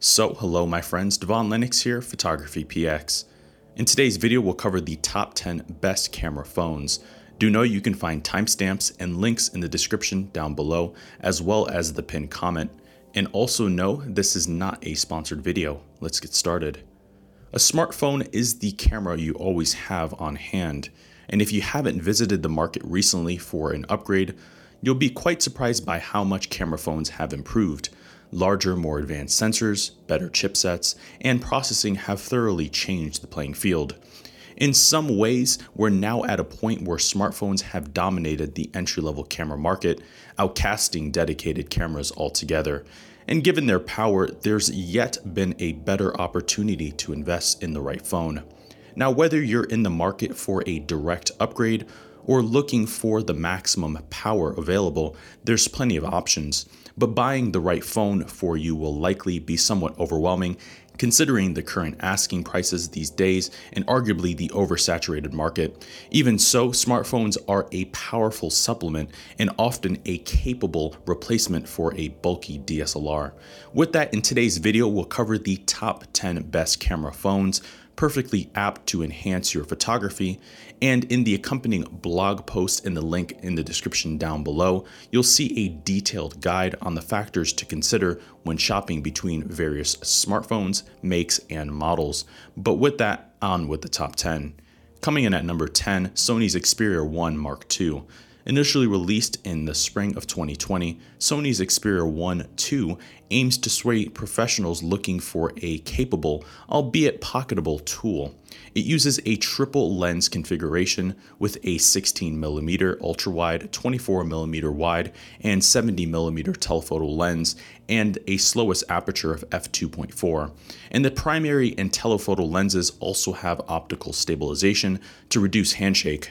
So, hello my friends, Devon Lennox here, Photography PX. In today's video, we'll cover the top 10 best camera phones. Do know you can find timestamps and links in the description down below, as well as the pinned comment. And also know this is not a sponsored video. Let's get started. A smartphone is the camera you always have on hand, and if you haven't visited the market recently for an upgrade, you'll be quite surprised by how much camera phones have improved. Larger, more advanced sensors, better chipsets, and processing have thoroughly changed the playing field. In some ways, we're now at a point where smartphones have dominated the entry level camera market, outcasting dedicated cameras altogether. And given their power, there's yet been a better opportunity to invest in the right phone. Now, whether you're in the market for a direct upgrade or looking for the maximum power available, there's plenty of options. But buying the right phone for you will likely be somewhat overwhelming considering the current asking prices these days and arguably the oversaturated market. Even so, smartphones are a powerful supplement and often a capable replacement for a bulky DSLR. With that, in today's video, we'll cover the top 10 best camera phones perfectly apt to enhance your photography. And in the accompanying blog post in the link in the description down below, you'll see a detailed guide on the factors to consider when shopping between various smartphones, makes, and models. But with that, on with the top 10. Coming in at number 10, Sony's Xperia 1 Mark II. Initially released in the spring of 2020, Sony's Xperia 1 II aims to sway professionals looking for a capable, albeit pocketable, tool. It uses a triple lens configuration with a 16mm ultra wide, 24mm wide, and 70mm telephoto lens, and a slowest aperture of f2.4. And the primary and telephoto lenses also have optical stabilization to reduce handshake.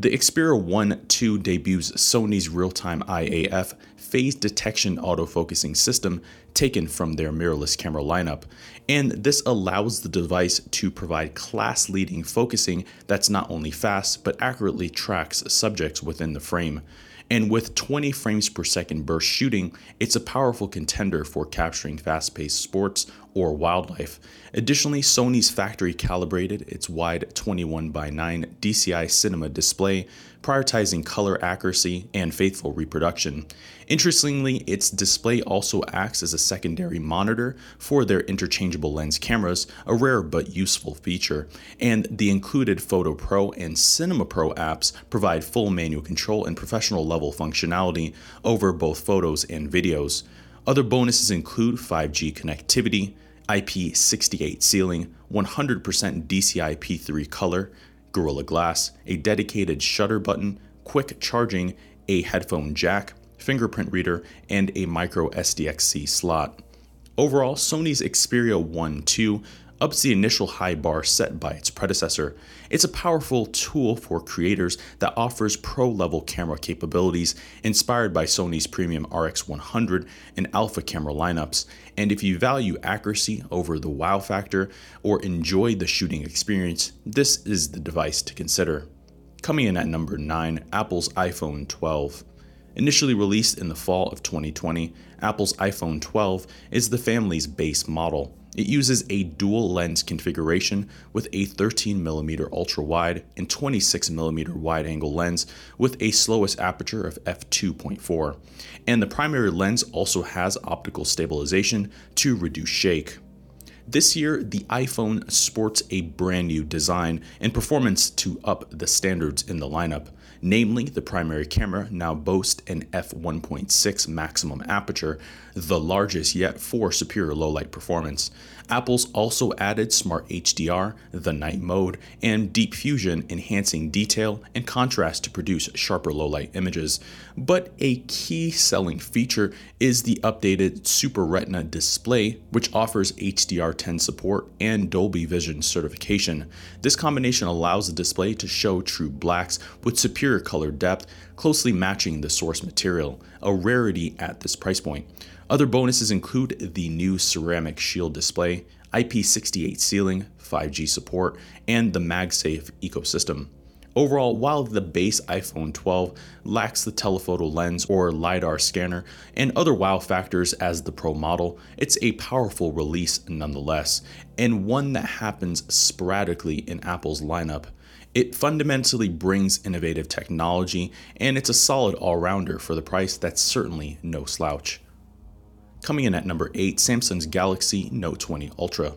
The Xperia 1 II debuts Sony's real time Eye AF phase detection autofocusing system taken from their mirrorless camera lineup, and this allows the device to provide class leading focusing that's not only fast but accurately tracks subjects within the frame. And with 20 frames per second burst shooting, it's a powerful contender for capturing fast paced sports or wildlife. Additionally, Sony's factory calibrated its wide 21 by 9 DCI cinema display, prioritizing color accuracy and faithful reproduction. Interestingly, its display also acts as a secondary monitor for their interchangeable lens cameras, a rare but useful feature. And the included Photo Pro and Cinema Pro apps provide full manual control and professional level functionality over both photos and videos. Other bonuses include 5G connectivity, IP68 sealing, 100% DCI P3 color, Gorilla Glass, a dedicated shutter button, quick charging, a headphone jack, fingerprint reader, and a micro SDXC slot. Overall, Sony's Xperia 1 II ups the initial high bar set by its predecessor. It's a powerful tool for creators that offers pro level camera capabilities inspired by Sony's premium RX100 and Alpha camera lineups. And if you value accuracy over the wow factor or enjoy the shooting experience, this is the device to consider. Coming in at number 9, Apple's iPhone 12. Initially released in the fall of 2020, Apple's iPhone 12 is the family's base model. It uses a dual lens configuration with a 13mm ultra wide and 26mm wide angle lens with a slowest aperture of f2.4. And the primary lens also has optical stabilization to reduce shake. This year, the iPhone sports a brand new design and performance to up the standards in the lineup. Namely, the primary camera now boasts an f1.6 maximum aperture, the largest yet for superior low light performance. Apple's also added Smart HDR, the night mode, and Deep Fusion, enhancing detail and contrast to produce sharper low light images. But a key selling feature is the updated Super Retina display, which offers HDR10 support and Dolby Vision certification. This combination allows the display to show true blacks with superior color depth, closely matching the source material, a rarity at this price point. Other bonuses include the new ceramic shield display, IP68 sealing, 5G support, and the MagSafe ecosystem. Overall, while the base iPhone 12 lacks the telephoto lens or LiDAR scanner and other wow factors as the Pro model, it's a powerful release nonetheless, and one that happens sporadically in Apple's lineup. It fundamentally brings innovative technology, and it's a solid all rounder for the price that's certainly no slouch. Coming in at number 8, Samsung's Galaxy Note 20 Ultra.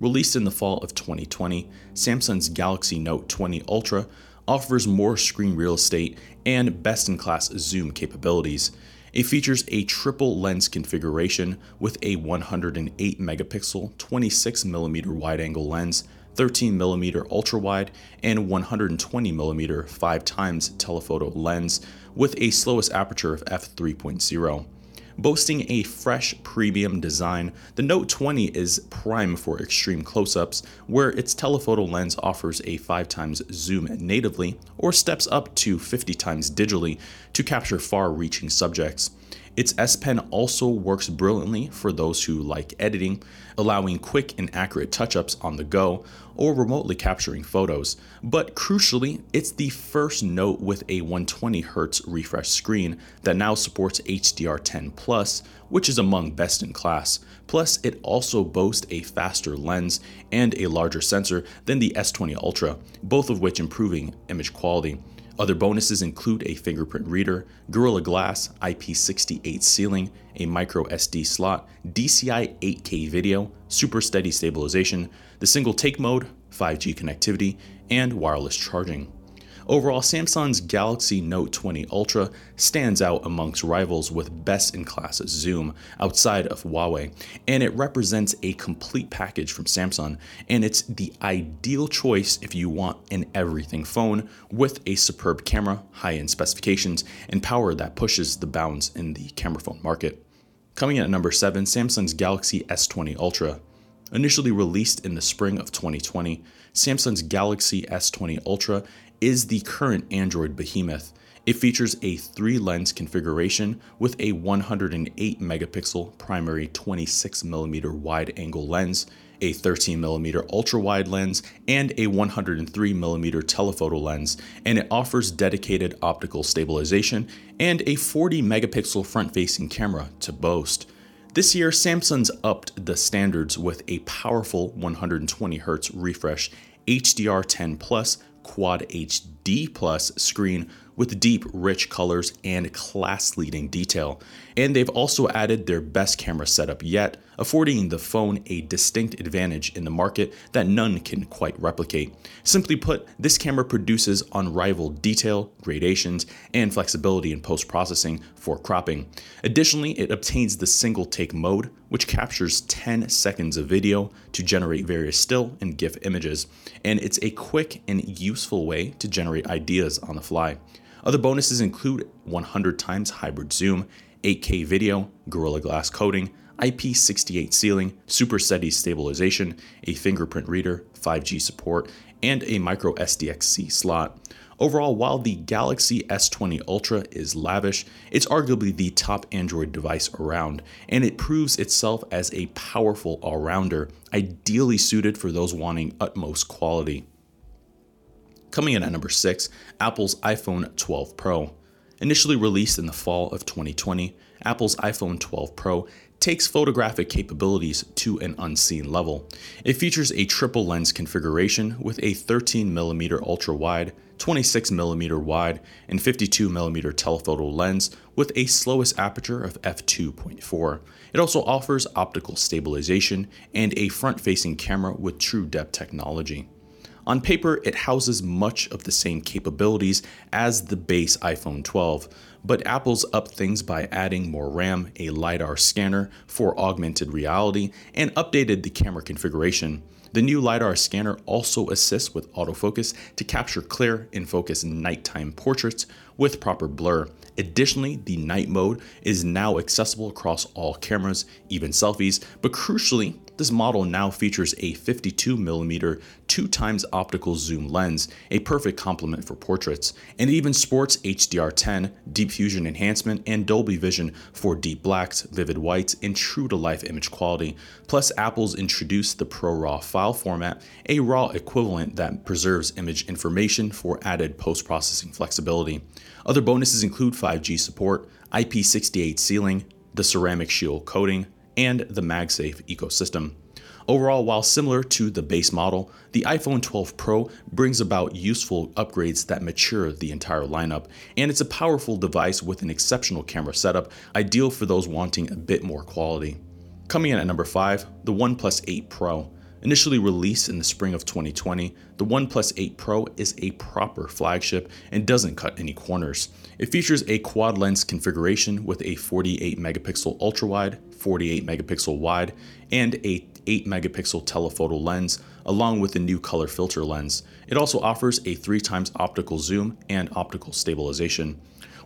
Released in the fall of 2020, Samsung's Galaxy Note 20 Ultra offers more screen real estate and best in class zoom capabilities. It features a triple lens configuration with a 108 megapixel 26mm wide angle lens, 13mm ultra wide, and 120mm 5 times telephoto lens with a slowest aperture of f3.0. Boasting a fresh premium design, the Note 20 is prime for extreme close ups, where its telephoto lens offers a 5 times zoom natively or steps up to 50 times digitally to capture far reaching subjects. Its S Pen also works brilliantly for those who like editing, allowing quick and accurate touch ups on the go or remotely capturing photos. But crucially, it's the first Note with a 120Hz refresh screen that now supports HDR10 Plus, which is among best in class. Plus, it also boasts a faster lens and a larger sensor than the S20 Ultra, both of which improving image quality. Other bonuses include a fingerprint reader, Gorilla Glass, IP68 sealing, a micro SD slot, DCI 8K video, super steady stabilization, the single take mode, 5G connectivity, and wireless charging. Overall, Samsung's Galaxy Note 20 Ultra stands out amongst rivals with best in class zoom outside of Huawei, and it represents a complete package from Samsung, and it's the ideal choice if you want an everything phone with a superb camera, high end specifications, and power that pushes the bounds in the camera phone market. Coming in at number 7, Samsung's Galaxy S20 Ultra. Initially released in the spring of 2020, Samsung's Galaxy S20 Ultra is the current Android behemoth. It features a three lens configuration with a 108 megapixel primary 26mm wide angle lens, a 13mm ultra wide lens, and a 103mm telephoto lens, and it offers dedicated optical stabilization and a 40 megapixel front facing camera to boast. This year, Samsung's upped the standards with a powerful 120Hz refresh HDR10 Plus Quad HD Plus screen with deep, rich colors and class leading detail. And they've also added their best camera setup yet, affording the phone a distinct advantage in the market that none can quite replicate. Simply put, this camera produces unrivaled detail, gradations, and flexibility in post processing for cropping. Additionally, it obtains the single take mode, which captures 10 seconds of video to generate various still and GIF images, and it's a quick and useful way to generate ideas on the fly. Other bonuses include 100 times hybrid zoom, 8K video, Gorilla Glass coating, IP68 sealing, super steady stabilization, a fingerprint reader, 5G support, and a micro SDXC slot. Overall, while the Galaxy S20 Ultra is lavish, it's arguably the top Android device around, and it proves itself as a powerful all rounder, ideally suited for those wanting utmost quality. Coming in at number 6, Apple's iPhone 12 Pro. Initially released in the fall of 2020, Apple's iPhone 12 Pro takes photographic capabilities to an unseen level. It features a triple lens configuration with a 13mm ultra wide, 26mm wide, and 52mm telephoto lens with a slowest aperture of f2.4. It also offers optical stabilization and a front facing camera with true depth technology. On paper, it houses much of the same capabilities as the base iPhone 12, but Apple's upped things by adding more RAM, a LiDAR scanner for augmented reality, and updated the camera configuration. The new LiDAR scanner also assists with autofocus to capture clear in focus nighttime portraits with proper blur. Additionally, the night mode is now accessible across all cameras, even selfies, but crucially, this model now features a 52mm 2 times optical zoom lens, a perfect complement for portraits, and it even sports HDR10, deep fusion enhancement and Dolby Vision for deep blacks, vivid whites, and true to life image quality. Plus, Apple's introduced the ProRAW file format, a RAW equivalent that preserves image information for added post processing flexibility. Other bonuses include 5G support, IP68 sealing, the ceramic shield coating, and the MagSafe ecosystem. Overall, while similar to the base model, the iPhone 12 Pro brings about useful upgrades that mature the entire lineup, and it's a powerful device with an exceptional camera setup, ideal for those wanting a bit more quality. Coming in at number 5, the OnePlus 8 Pro. Initially released in the spring of 2020, the OnePlus 8 Pro is a proper flagship and doesn't cut any corners. It features a quad lens configuration with a 48 megapixel ultra wide, 48 megapixel wide, and a 8 megapixel telephoto lens, along with a new color filter lens. It also offers a 3 times optical zoom and optical stabilization.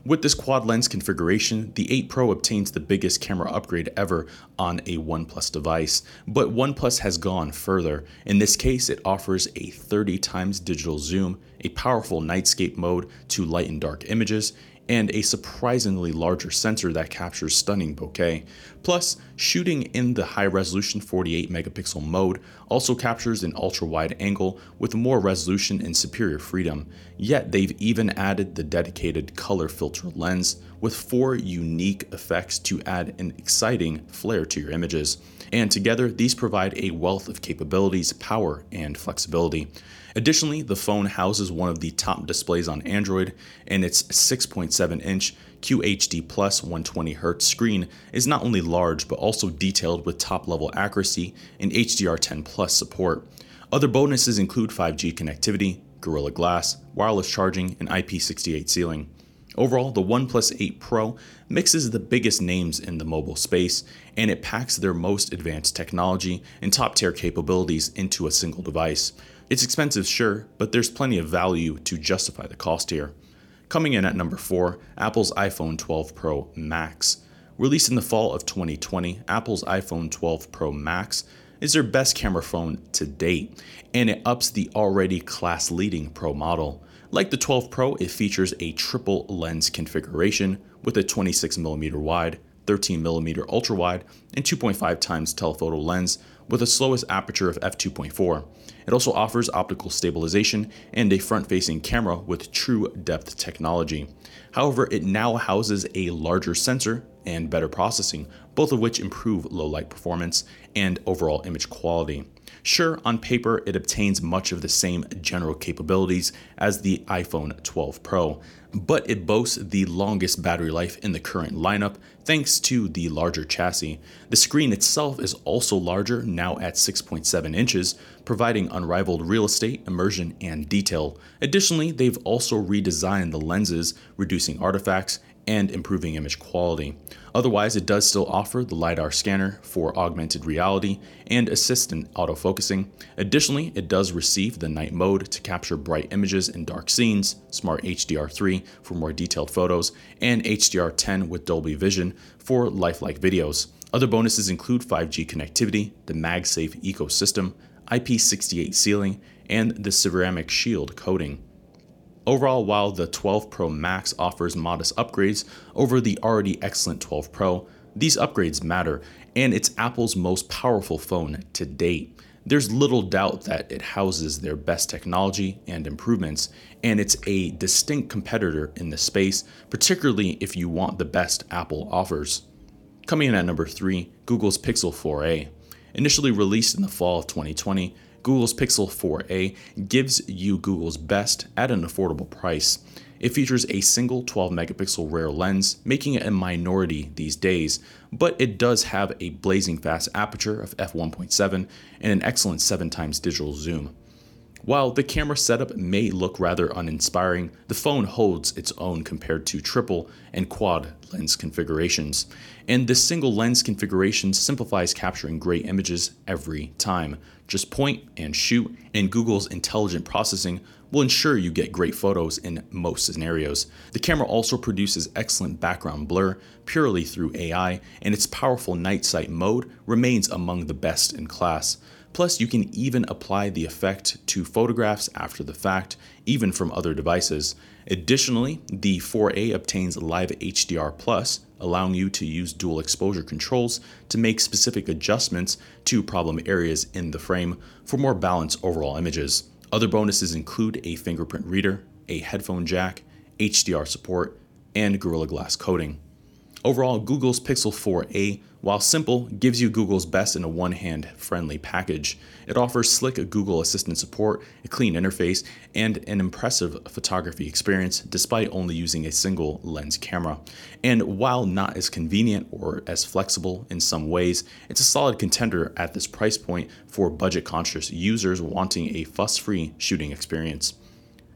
With this quad lens configuration, the 8 Pro obtains the biggest camera upgrade ever on a OnePlus device, but OnePlus has gone further. In this case, it offers a 30 times digital zoom, a powerful nightscape mode to light and dark images, and a surprisingly larger sensor that captures stunning bokeh. Plus, shooting in the high resolution 48 megapixel mode also captures an ultra wide angle with more resolution and superior freedom. Yet, they've even added the dedicated color filter lens with four unique effects to add an exciting flair to your images. And together, these provide a wealth of capabilities, power, and flexibility. Additionally, the phone houses one of the top displays on Android, and its 6.7 inch QHD Plus 120Hz screen is not only large but also detailed with top level accuracy and HDR10 Plus support. Other bonuses include 5G connectivity, Gorilla Glass, wireless charging, and IP68 sealing. Overall, the OnePlus 8 Pro mixes the biggest names in the mobile space, and it packs their most advanced technology and top tier capabilities into a single device. It's expensive, sure, but there's plenty of value to justify the cost here. Coming in at number 4, Apple's iPhone 12 Pro Max. Released in the fall of 2020, Apple's iPhone 12 Pro Max is their best camera phone to date, and it ups the already class leading Pro model. Like the 12 Pro, it features a triple lens configuration with a 26mm wide, 13mm ultra wide, and 2.5 times telephoto lens with the slowest aperture of f2.4. It also offers optical stabilization and a front facing camera with true depth technology. However, it now houses a larger sensor and better processing, both of which improve low light performance and overall image quality. Sure, on paper, it obtains much of the same general capabilities as the iPhone 12 Pro, but it boasts the longest battery life in the current lineup thanks to the larger chassis. The screen itself is also larger, now at 6.7 inches, providing unrivaled real estate, immersion, and detail. Additionally, they've also redesigned the lenses, reducing artifacts and improving image quality. Otherwise, it does still offer the LiDAR scanner for augmented reality and assistant autofocusing. Additionally, it does receive the night mode to capture bright images in dark scenes, Smart HDR3 for more detailed photos, and HDR10 with Dolby Vision for lifelike videos. Other bonuses include 5G connectivity, the MagSafe ecosystem, IP68 sealing, and the ceramic shield coating. Overall, while the 12 Pro Max offers modest upgrades over the already excellent 12 Pro, these upgrades matter, and it's Apple's most powerful phone to date. There's little doubt that it houses their best technology and improvements, and it's a distinct competitor in the space, particularly if you want the best Apple offers. Coming in at number 3, Google's Pixel 4a. Initially released in the fall of 2020, Google's Pixel 4a gives you Google's best at an affordable price. It features a single 12 megapixel rear lens, making it a minority these days, but it does have a blazing fast aperture of f1.7 and an excellent 7 times digital zoom. While the camera setup may look rather uninspiring, the phone holds its own compared to triple and quad lens configurations, and this single lens configuration simplifies capturing great images every time. Just point and shoot, and Google's intelligent processing will ensure you get great photos in most scenarios. The camera also produces excellent background blur purely through AI, and its powerful night sight mode remains among the best in class. Plus, you can even apply the effect to photographs after the fact, even from other devices. Additionally, the 4A obtains Live HDR Plus, allowing you to use dual exposure controls to make specific adjustments to problem areas in the frame for more balanced overall images. Other bonuses include a fingerprint reader, a headphone jack, HDR support, and Gorilla Glass coating. Overall, Google's Pixel 4a, while simple, gives you Google's best in a one hand friendly package. It offers slick Google Assistant support, a clean interface, and an impressive photography experience despite only using a single lens camera. And while not as convenient or as flexible in some ways, it's a solid contender at this price point for budget conscious users wanting a fuss free shooting experience.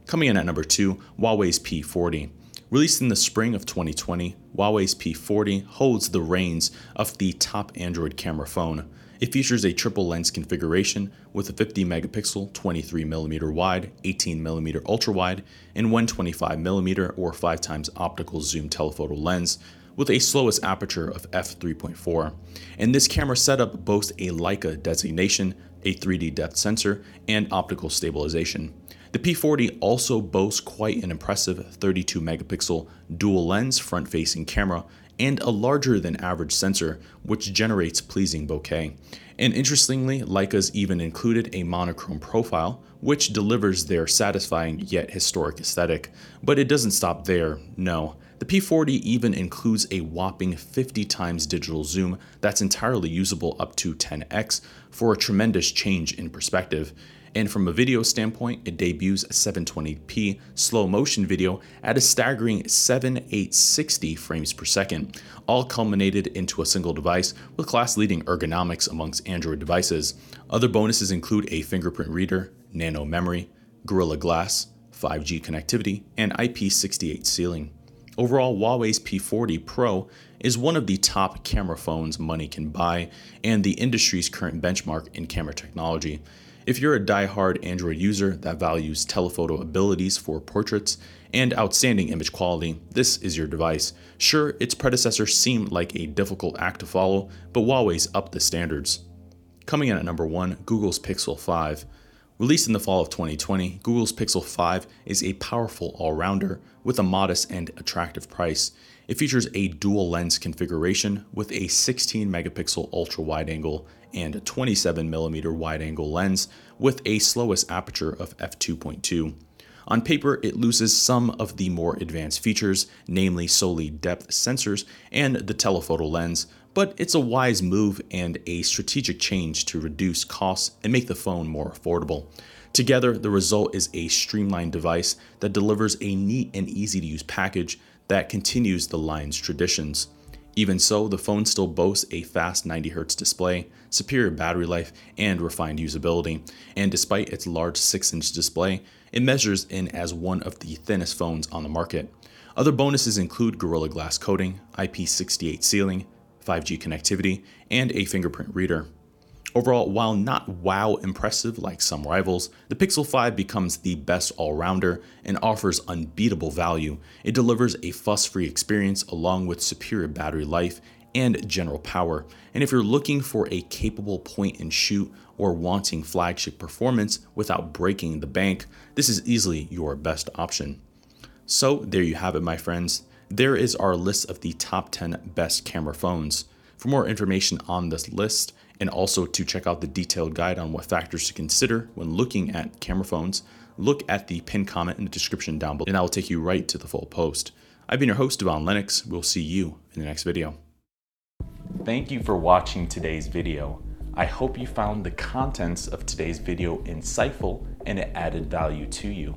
Coming in at number two, Huawei's P40. Released in the spring of 2020, Huawei's P40 holds the reins of the top Android camera phone. It features a triple lens configuration with a 50 megapixel 23mm wide, 18mm ultra wide, and 125mm or 5 times optical zoom telephoto lens with a slowest aperture of f3.4. And this camera setup boasts a Leica designation, a 3D depth sensor, and optical stabilization. The P40 also boasts quite an impressive 32 megapixel dual lens front facing camera and a larger than average sensor, which generates pleasing bokeh. And interestingly, Leica's even included a monochrome profile, which delivers their satisfying yet historic aesthetic. But it doesn't stop there, no. The P40 even includes a whopping 50 times digital zoom that's entirely usable up to 10x for a tremendous change in perspective. And from a video standpoint, it debuts a 720p slow motion video at a staggering 7860 frames per second, all culminated into a single device with class leading ergonomics amongst Android devices. Other bonuses include a fingerprint reader, nano memory, Gorilla Glass, 5G connectivity, and IP68 sealing. Overall, Huawei's P40 Pro is one of the top camera phones money can buy and the industry's current benchmark in camera technology. If you're a die-hard Android user that values telephoto abilities for portraits and outstanding image quality, this is your device. Sure, its predecessor seemed like a difficult act to follow, but Huawei's upped the standards. Coming in at number 1, Google's Pixel 5. Released in the fall of 2020, Google's Pixel 5 is a powerful all rounder with a modest and attractive price. It features a dual lens configuration with a 16 megapixel ultra wide angle and a 27mm wide angle lens with a slowest aperture of f2.2. On paper, it loses some of the more advanced features, namely solely depth sensors and the telephoto lens, but it's a wise move and a strategic change to reduce costs and make the phone more affordable. Together, the result is a streamlined device that delivers a neat and easy to use package that continues the line's traditions. Even so, the phone still boasts a fast 90Hz display, superior battery life, and refined usability. And despite its large 6 inch display, it measures in as one of the thinnest phones on the market. Other bonuses include Gorilla Glass coating, IP68 sealing, 5G connectivity, and a fingerprint reader. Overall, while not wow impressive like some rivals, the Pixel 5 becomes the best all rounder and offers unbeatable value. It delivers a fuss free experience along with superior battery life and general power. And if you're looking for a capable point and shoot or wanting flagship performance without breaking the bank, this is easily your best option. So, there you have it, my friends. There is our list of the top 10 best camera phones. For more information on this list, and also to check out the detailed guide on what factors to consider when looking at camera phones, look at the pinned comment in the description down below, and I will take you right to the full post. I've been your host, Devon Lennox. We'll see you in the next video. Thank you for watching today's video. I hope you found the contents of today's video insightful and it added value to you.